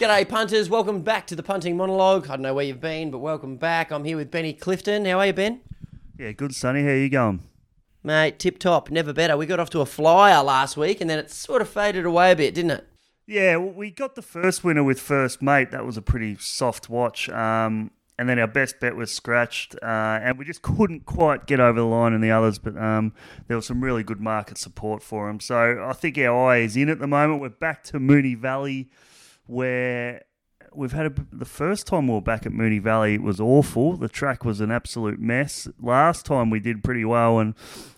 G'day, punters. Welcome back to the punting monologue. I don't know where you've been, but welcome back. I'm here with Benny Clifton. How are you, Ben? Yeah, good, Sunny. How you going? Mate, tip top, never better. We got off to a flyer last week, and then it sort of faded away a bit, didn't it? Yeah, well, we got the first winner with first mate. That was a pretty soft watch. Um, and then our best bet was scratched, uh, and we just couldn't quite get over the line in the others. But um, there was some really good market support for them. So I think our eye is in at the moment. We're back to Moonee Valley, where we've had a, the first time we were back at Moonee Valley, it was awful. The track was an absolute mess. Last time we did pretty well, and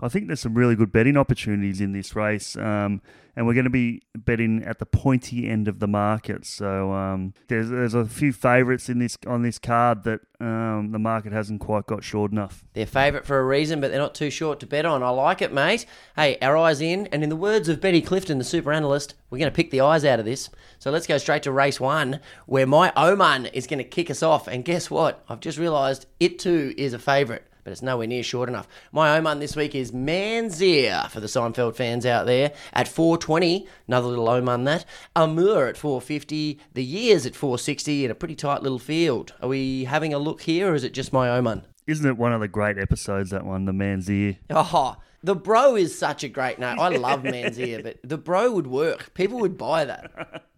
I think there's some really good betting opportunities in this race. Um, and we're going to be betting at the pointy end of the market. So um, there's there's a few favourites in this on this card that um, the market hasn't quite got short enough. They're favourite for a reason, but they're not too short to bet on. I like it, mate. Hey, our eyes in, and in the words of Benny Clifton, the super analyst, we're going to pick the eyes out of this. So let's go straight to race one, where my omen is going to kick us off. And guess what? I've just realised it too is a favourite but it's nowhere near short enough. My omen this week is Manzia for the Seinfeld fans out there at 420. Another little omen that. Amur at 450. The Years at 460 in a pretty tight little field. Are we having a look here or is it just my omen? Isn't it one of the great episodes, that one, The Man's Ear? Oh, the bro is such a great name. I love Man's Ear, but the bro would work. People would buy that.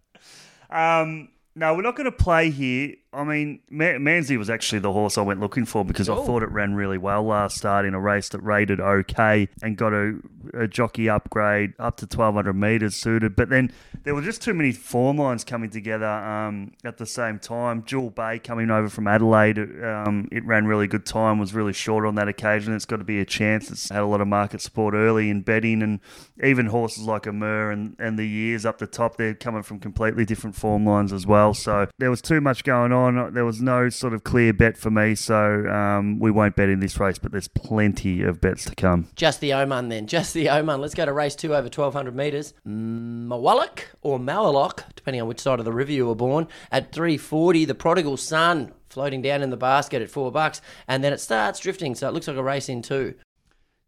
Um, no, we're not going to play here. I mean, Manzi was actually the horse I went looking for because I thought it ran really well last start in a race that rated okay and got a, a jockey upgrade up to 1200 metres suited. But then there were just too many form lines coming together um, at the same time. Jewel Bay coming over from Adelaide, um, it ran really good time, was really short on that occasion. It's got to be a chance. It's had a lot of market support early in betting, and even horses like Amur and, and the years up the top, they're coming from completely different form lines as well. So there was too much going on on. There was no sort of clear bet for me, so um, we won't bet in this race, but there's plenty of bets to come. Just the omen then. Just the omen. Let's go to race two over 1,200 metres. Mawalak or Mawalok, depending on which side of the river you were born, at 340. The Prodigal Son floating down in the basket at four bucks, and then it starts drifting, so it looks like a race in two.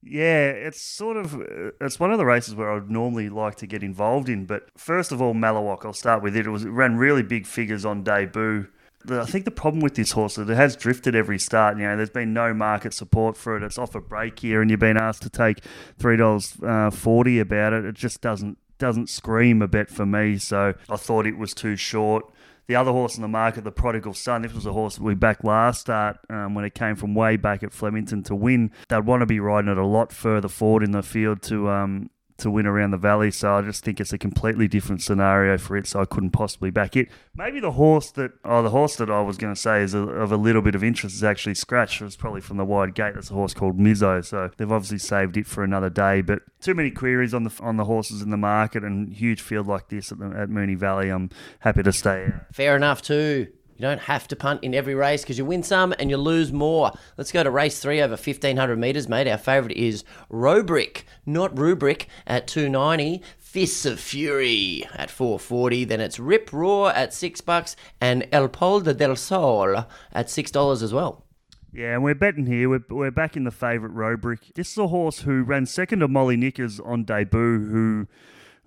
Yeah, it's sort of it's one of the races where I'd normally like to get involved in. But first of all, Malawak, I'll start with it. It was it ran really big figures on debut I think the problem with this horse is it has drifted every start. You know, there's been no market support for it. It's off a break here, and you've been asked to take three dollars uh, forty about it. It just doesn't doesn't scream a bet for me. So I thought it was too short. The other horse in the market, the Prodigal Son, this was a horse we backed last start um, when it came from way back at Flemington to win. They'd want to be riding it a lot further forward in the field to um, to win around the valley. So I just think it's a completely different scenario for it. So I couldn't possibly back it. Maybe the horse that, oh, the horse that I was going to say is a, of a little bit of interest is actually Scratch. It was probably from the wide gate. That's a horse called Mizzo. So they've obviously saved it for another day. But too many queries on the on the horses in the market and huge field like this at, the, at Moonee Valley. I'm happy to stay. Fair enough too. You don't have to punt in every race because you win some and you lose more. Let's go to race three over 1500 metres, mate. Our favourite is Robrick, not Rubric, at 290. Fists of Fury at 440. Then it's Rip Roar at six bucks and El Poldo del Sol at six dollars as well. Yeah, and we're betting here. We're, we're back in the favourite Robrick. This is a horse who ran second to Molly Knickers on debut, who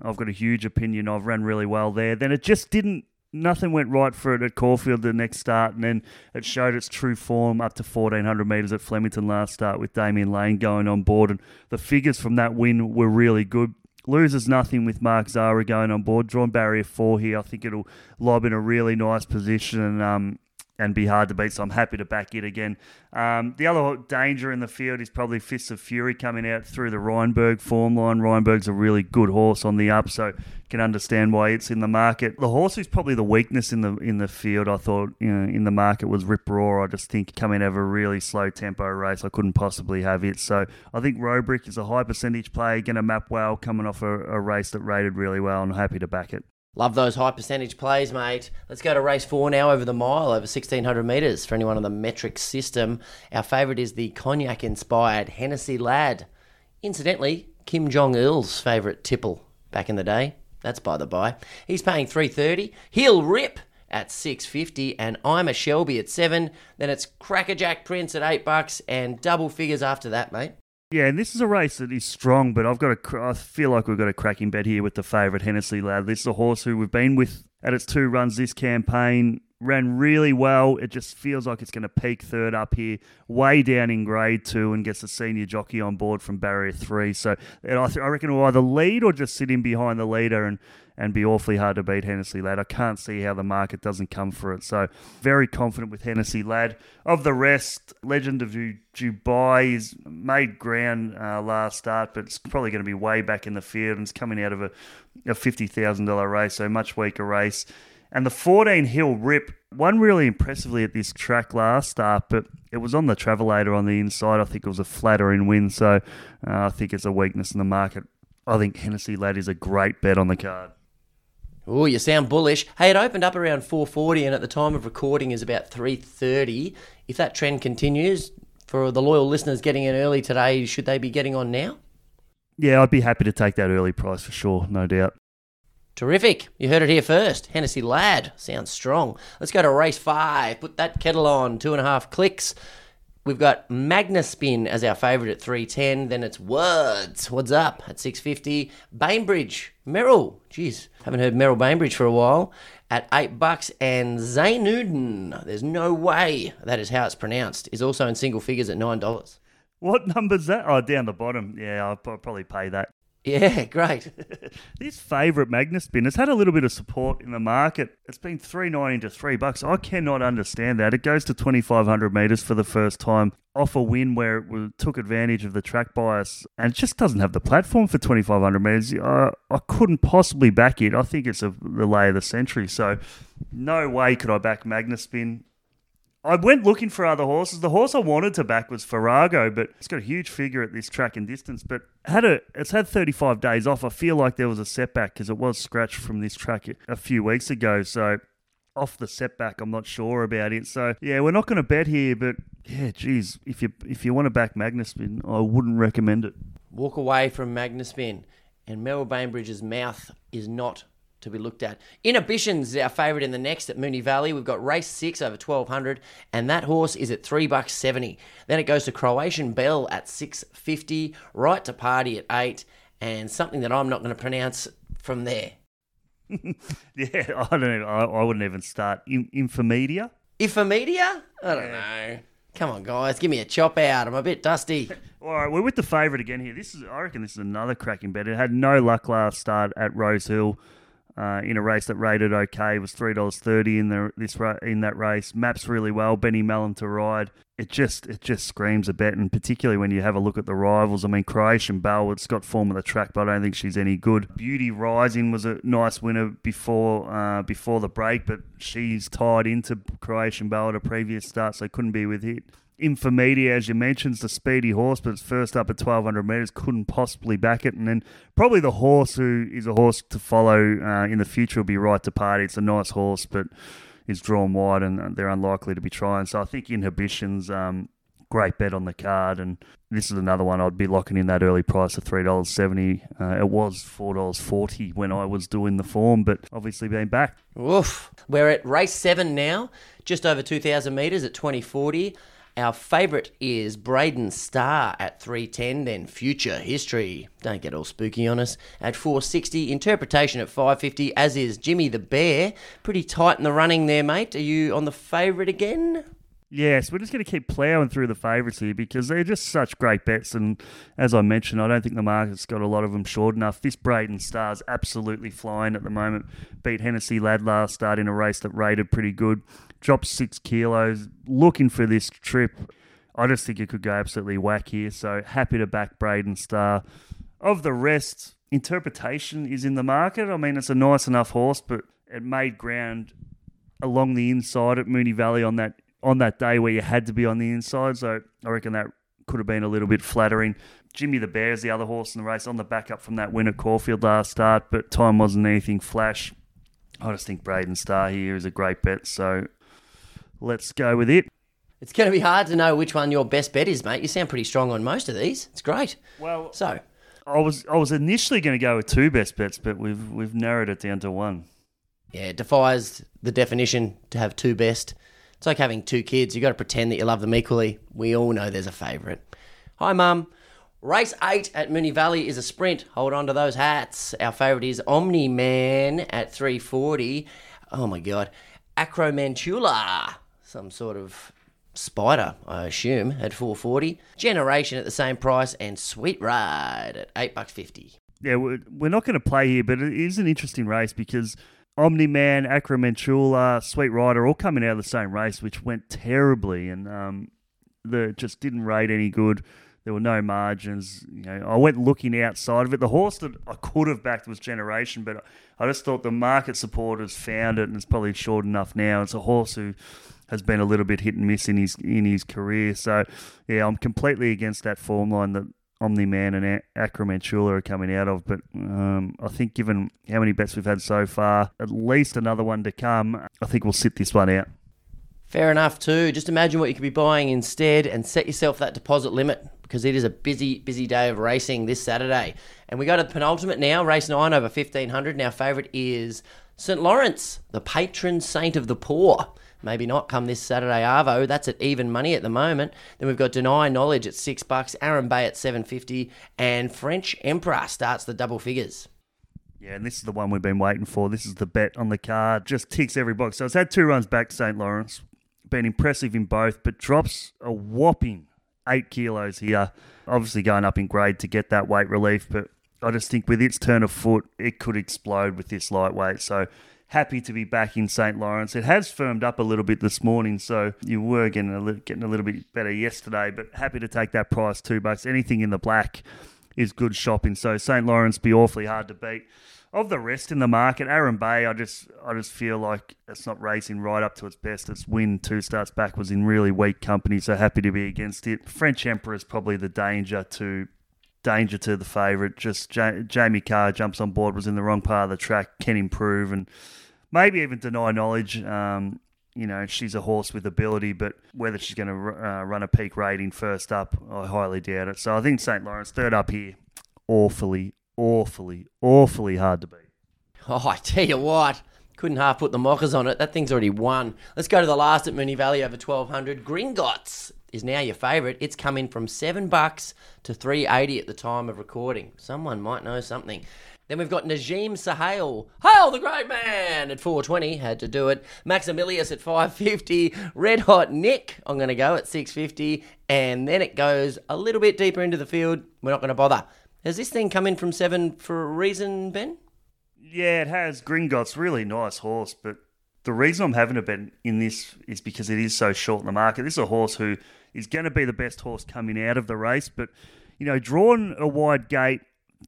I've got a huge opinion of, ran really well there. Then it just didn't nothing went right for it at Caulfield the next start, and then it showed its true form up to 1400 metres at Flemington last start with Damian Lane going on board, and the figures from that win were really good. Loses nothing with Mark Zahra going on board. Drawn barrier four here. I think it'll lob in a really nice position and um, and be hard to beat. So I'm happy to back it again. Um, the other danger in the field is probably Fists of Fury coming out through the Reinberg form line. Reinberg's a really good horse on the up, so can understand why it's in the market. The horse who's probably the weakness in the in the field, I thought, you know, in the market was Rip Roar. I just think coming out of a really slow tempo race, I couldn't possibly have it. So I think Robrick is a high percentage play, going to map well, coming off a, a race that rated really well, and happy to back it. Love those high percentage plays, mate. Let's go to race four now over the mile, over 1600 metres for anyone on the metric system. Our favourite is the cognac inspired Hennessy Lad. Incidentally, Kim Jong il's favourite tipple back in the day. That's by the by. He's paying 330. He'll rip at 650 and I'm a Shelby at 7. Then it's Crackerjack Prince at 8 bucks and double figures after that, mate. Yeah, and this is a race that is strong, but I've got a, I feel like we've got a cracking bet here with the favourite Hennessy Lad. This is a horse who we've been with at its two runs this campaign. Ran really well. It just feels like it's going to peak third up here, way down in grade two, and gets the senior jockey on board from barrier three. So I, I reckon will either lead or just sit in behind the leader and, and be awfully hard to beat Hennessy Lad. I can't see how the market doesn't come for it. So very confident with Hennessy Lad. Of the rest, Legend of Dubai is made ground uh, last start, but it's probably going to be way back in the field and it's coming out of a, a $50,000 race, so much weaker race. And the 14 Hill Rip won really impressively at this track last start, but it was on the Travelator on the inside. I think it was a flattering win, so uh, I think it's a weakness in the market. I think Hennessy Lad is a great bet on the card. Oh, you sound bullish. Hey, it opened up around 4:40, and at the time of recording is about 3:30. If that trend continues, for the loyal listeners getting in early today, should they be getting on now? Yeah, I'd be happy to take that early price for sure, no doubt. Terrific. You heard it here first. Hennessy Lad. Sounds strong. Let's go to race five. Put that kettle on. Two and a half clicks. We've got Magnaspin as our favourite at 310. Then it's Words. What's up at 650. Bainbridge. Merril. Jeez. Haven't heard Merril Bainbridge for a while. At 8 bucks. And Zaynuden. There's no way that is how it's pronounced. Is also in single figures at $9. What number's that? Oh, down the bottom. Yeah, I'll probably pay that. Yeah, great. this favourite Magnaspin has had a little bit of support in the market. It's been three ninety to three bucks. I cannot understand that. It goes to twenty five hundred metres for the first time off a win where it took advantage of the track bias and it just doesn't have the platform for twenty five hundred metres. I, I couldn't possibly back it. I think it's a, the lay of the century. So no way could I back Magnaspin. I went looking for other horses. The horse I wanted to back was Farrago, but it's got a huge figure at this track and distance. But had a it's had 35 days off. I feel like there was a setback because it was scratched from this track a few weeks ago. So off the setback, I'm not sure about it. So yeah, we're not going to bet here, but yeah, geez, if you if you want to back Magnaspin, I wouldn't recommend it. Walk away from Magnaspin, and Merril Bainbridge's mouth is not to be looked at. Inhibitions is our favourite in the next at Moonee Valley. We've got race six over twelve hundred, and that horse is at three bucks seventy. Then it goes to Croatian Bell at six fifty, right to Party at eight, and something that I'm not going to pronounce from there. yeah, I don't. Even, I, I wouldn't even start. In, Infomedia. Infomedia? I don't know. Come on, guys, give me a chop out. I'm a bit dusty. All right, we're with the favourite again here. This is, I reckon, this is another cracking bet. It had no luck last start at Rose Hill uh, in a race that rated okay. It was three dollars thirty in the this in that race. Maps really well. Benny Melham to ride. It just it just screams a bet, and particularly when you have a look at the rivals. I mean, Croatian Bell, it's got form of the track, but I don't think she's any good. Beauty Rising was a nice winner before uh, before the break, but she's tied into Croatian Bell at a previous start, so couldn't be with it. Infomedia, as you mentioned, is the speedy horse, but it's first up at 1200 metres, couldn't possibly back it. And then probably the horse who is a horse to follow uh, in the future will be Right to Party. It's a nice horse, but is drawn wide and they're unlikely to be trying. So I think Inhibitions, um, great bet on the card. And this is another one I'd be locking in that early price of $3.70. Uh, it was $4.40 when I was doing the form, but obviously being back. Oof. We're at race seven now, just over 2,000 metres at 2040. Our favourite is Braden Star at 310, then Future History. Don't get all spooky on us. At 460, Interpretation at 550, as is Jimmy the Bear. Pretty tight in the running there, mate. Are you on the favourite again? Yes, we're just going to keep ploughing through the favourites here because they're just such great bets. And as I mentioned, I don't think the market's got a lot of them short enough. This Braden Star's absolutely flying at the moment. Beat Hennessy Lad last start in a race that rated pretty good dropped six kilos, looking for this trip. I just think it could go absolutely whack here. So happy to back Braden Star. Of the rest, interpretation is in the market. I mean, it's a nice enough horse, but it made ground along the inside at Moonee Valley on that on that day where you had to be on the inside. So I reckon that could have been a little bit flattering. Jimmy the Bear is the other horse in the race on the backup from that win at Caulfield last start, but time wasn't anything flash. I just think Braden Star here is a great bet. So Let's go with it. It's going to be hard to know which one your best bet is, mate. You sound pretty strong on most of these. It's great. Well, so I was I was initially going to go with two best bets, but we've we've narrowed it down to one. Yeah, it defies the definition to have two best. It's like having two kids. You got to pretend that you love them equally. We all know there's a favourite. Hi, mum. Race eight at Moonee Valley is a sprint. Hold on to those hats. Our favourite is Omni Man at 340. oh my god, Acromantula, some sort of spider, I assume, at 440. Generation at the same price, and Sweet Ride at eight bucks fifty. Yeah, we're, not going to play here, but it is an interesting race because Omni Man, Acromantula, Sweet Rider all coming out of the same race, which went terribly and um, the just didn't rate any good. There were no margins. You know, I went looking outside of it. The horse that I could have backed was Generation, but I just thought the market supporters found it, and it's probably short enough now. It's a horse who has been a little bit hit and miss in his in his career. So yeah, I'm completely against that form line that Omni Man and Acromantula are coming out of. But um, I think given how many bets we've had so far, at least another one to come, I think we'll sit this one out. Fair enough, too. Just imagine what you could be buying instead and set yourself that deposit limit because it is a busy, busy day of racing this Saturday. And we go to the penultimate now, race nine over 1500. And our favourite is St. Lawrence, the patron saint of the poor. Maybe not come this Saturday, Arvo. That's at even money at the moment. Then we've got Deny Knowledge at six bucks, Aaron Bay at 750, and French Emperor starts the double figures. Yeah, and this is the one we've been waiting for. This is the bet on the card. Just ticks every box. So it's had two runs back, St. Lawrence been impressive in both, but drops a whopping eight kilos here. Obviously going up in grade to get that weight relief, but I just think with its turn of foot, it could explode with this lightweight. So happy to be back in St. Lawrence. It has firmed up a little bit this morning, so you were getting a little, getting a little bit better yesterday, but happy to take that price two bucks. Anything in the black is good shopping. So St. Lawrence be awfully hard to beat of the rest in the market, Aaron Bay, I just I just feel like it's not racing right up to its best. Its win two starts back was in really weak company, so happy to be against it. French Emperor is probably the danger to danger to the favourite. Just Jamie Kah jumps on board, was in the wrong part of the track, can improve and maybe even deny knowledge. Um, you know, she's a horse with ability, but whether she's going to uh, run a peak rating first up, I highly doubt it. So I think St. Lawrence third up here, awfully, awfully, awfully hard to beat. Oh, I tell you what, couldn't half put the mockers on it. That thing's already won. Let's go to the last at Moonee Valley over 1200. Gringotts is now your favourite. It's coming from seven bucks to 380 at the time of recording. Someone might know something. Then we've got Najim Sahale. Hail the great man at 420. Had to do it. Maximilius at 550. Red Hot Nick, I'm going to go at 650. And then it goes a little bit deeper into the field. We're not going to bother. Has this thing come in from seven for a reason, Ben? Yeah, it has. Gringotts, really nice horse, but the reason I'm having a bet in this is because it is so short in the market. This is a horse who is going to be the best horse coming out of the race, but you know, drawn a wide gate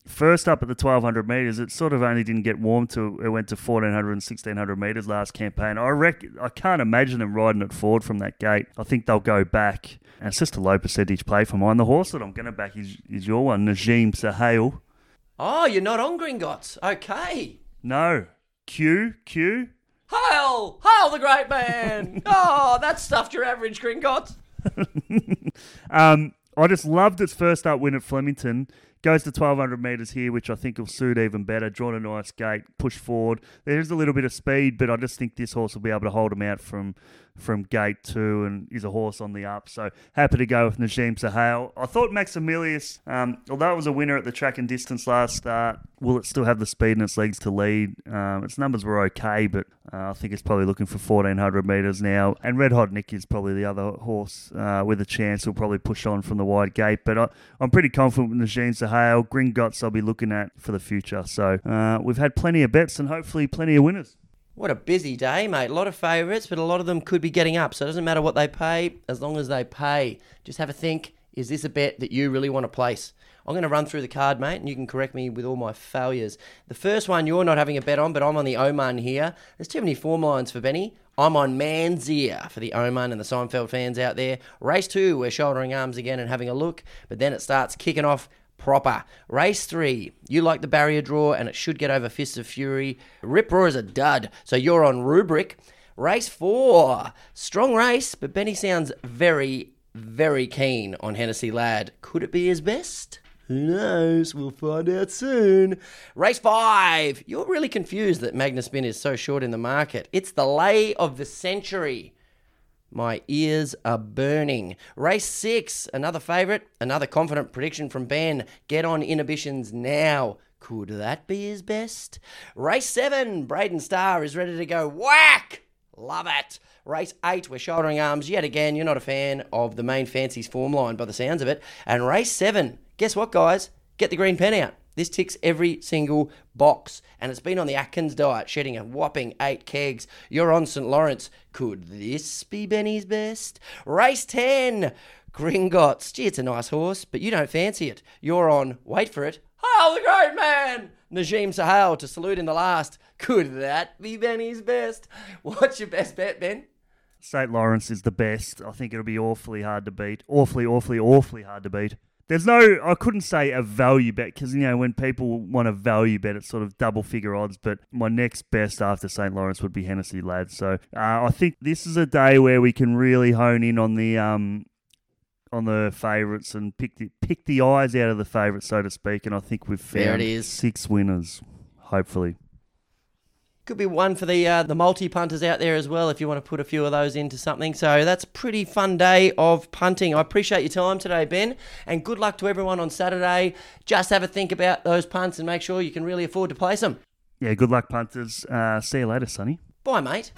first up at the 1200 metres, it sort of only didn't get warm to it went to 1400 and 1600 metres last campaign. I reckon I can't imagine them riding it forward from that gate. I think they'll go back. And it's just a low percentage play for mine. The horse that I'm going to back is, is your one, Najim Sahale. Oh, you're not on Gringotts. Okay. No. Q, Q. Hail! Hail the great man! oh, that stuffed your average Gringotts. um, I just loved its first up win at Flemington. Goes to 1200 metres here, which I think will suit even better. Drawn a nice gate, push forward. There's a little bit of speed, but I just think this horse will be able to hold him out from from gate two and is a horse on the up. So happy to go with Najim Sahale. I thought Maximilius, um, although it was a winner at the track and distance last start, will it still have the speed in its legs to lead? Um, its numbers were okay, but uh, I think it's probably looking for 1400 metres now. And Red Hot Nick is probably the other horse uh, with a chance. He'll probably push on from the wide gate, but I, am pretty confident with Najim Sahale. Gringotts I'll be looking at for the future. So uh, we've had plenty of bets and hopefully plenty of winners. What a busy day, mate. A lot of favourites, but a lot of them could be getting up. So it doesn't matter what they pay, as long as they pay. Just have a think is this a bet that you really want to place? I'm going to run through the card, mate, and you can correct me with all my failures. The first one you're not having a bet on, but I'm on the omen here. There's too many form lines for Benny. I'm on Manzia for the omen and the Seinfeld fans out there. Race two, we're shouldering arms again and having a look, but then it starts kicking off proper. Race three, you like the barrier draw, and it should get over Fists of Fury. Rip Roar is a dud, so you're on rubric. Race four, strong race, but Benny sounds very, very keen on Hennessy Lad. Could it be his best? Who knows? We'll find out soon. Race five. You're really confused that Magnaspin is so short in the market. It's the lay of the century. My ears are burning. Race six, another favourite, another confident prediction from Ben. Get on inhibitions now. Could that be his best? Race seven, Braden Star is ready to go. Whack! Love it. Race eight, we're shouldering arms yet again. You're not a fan of the main fancies form line by the sounds of it. And race seven, guess what, guys? Get the green pen out. This ticks every single box, and it's been on the Atkins diet, shedding a whopping eight kegs. You're on St. Lawrence. Could this be Benny's best? Race 10, Gringotts. Gee, it's a nice horse, but you don't fancy it. You're on, wait for it, Hail the great man! Najim Sahel to salute in the last. Could that be Benny's best? What's your best bet, Ben? St. Lawrence is the best. I think it'll be awfully hard to beat. Awfully, awfully, awfully hard to beat. There's no, I couldn't say a value bet because, you know, when people want a value bet, it's sort of double figure odds. But my next best after St. Lawrence would be Hennessy Lads. So uh, I think this is a day where we can really hone in on the um, on the favourites and pick the pick the eyes out of the favourites, so to speak. And I think we've found There it is. six winners, hopefully. Could be one for the uh, the multi punters out there as well if you want to put a few of those into something. So that's a pretty fun day of punting. I appreciate your time today, Ben, and good luck to everyone on Saturday. Just have a think about those punts and make sure you can really afford to place them. Yeah, good luck, punters. Uh, see you later, Sunny. Bye, mate.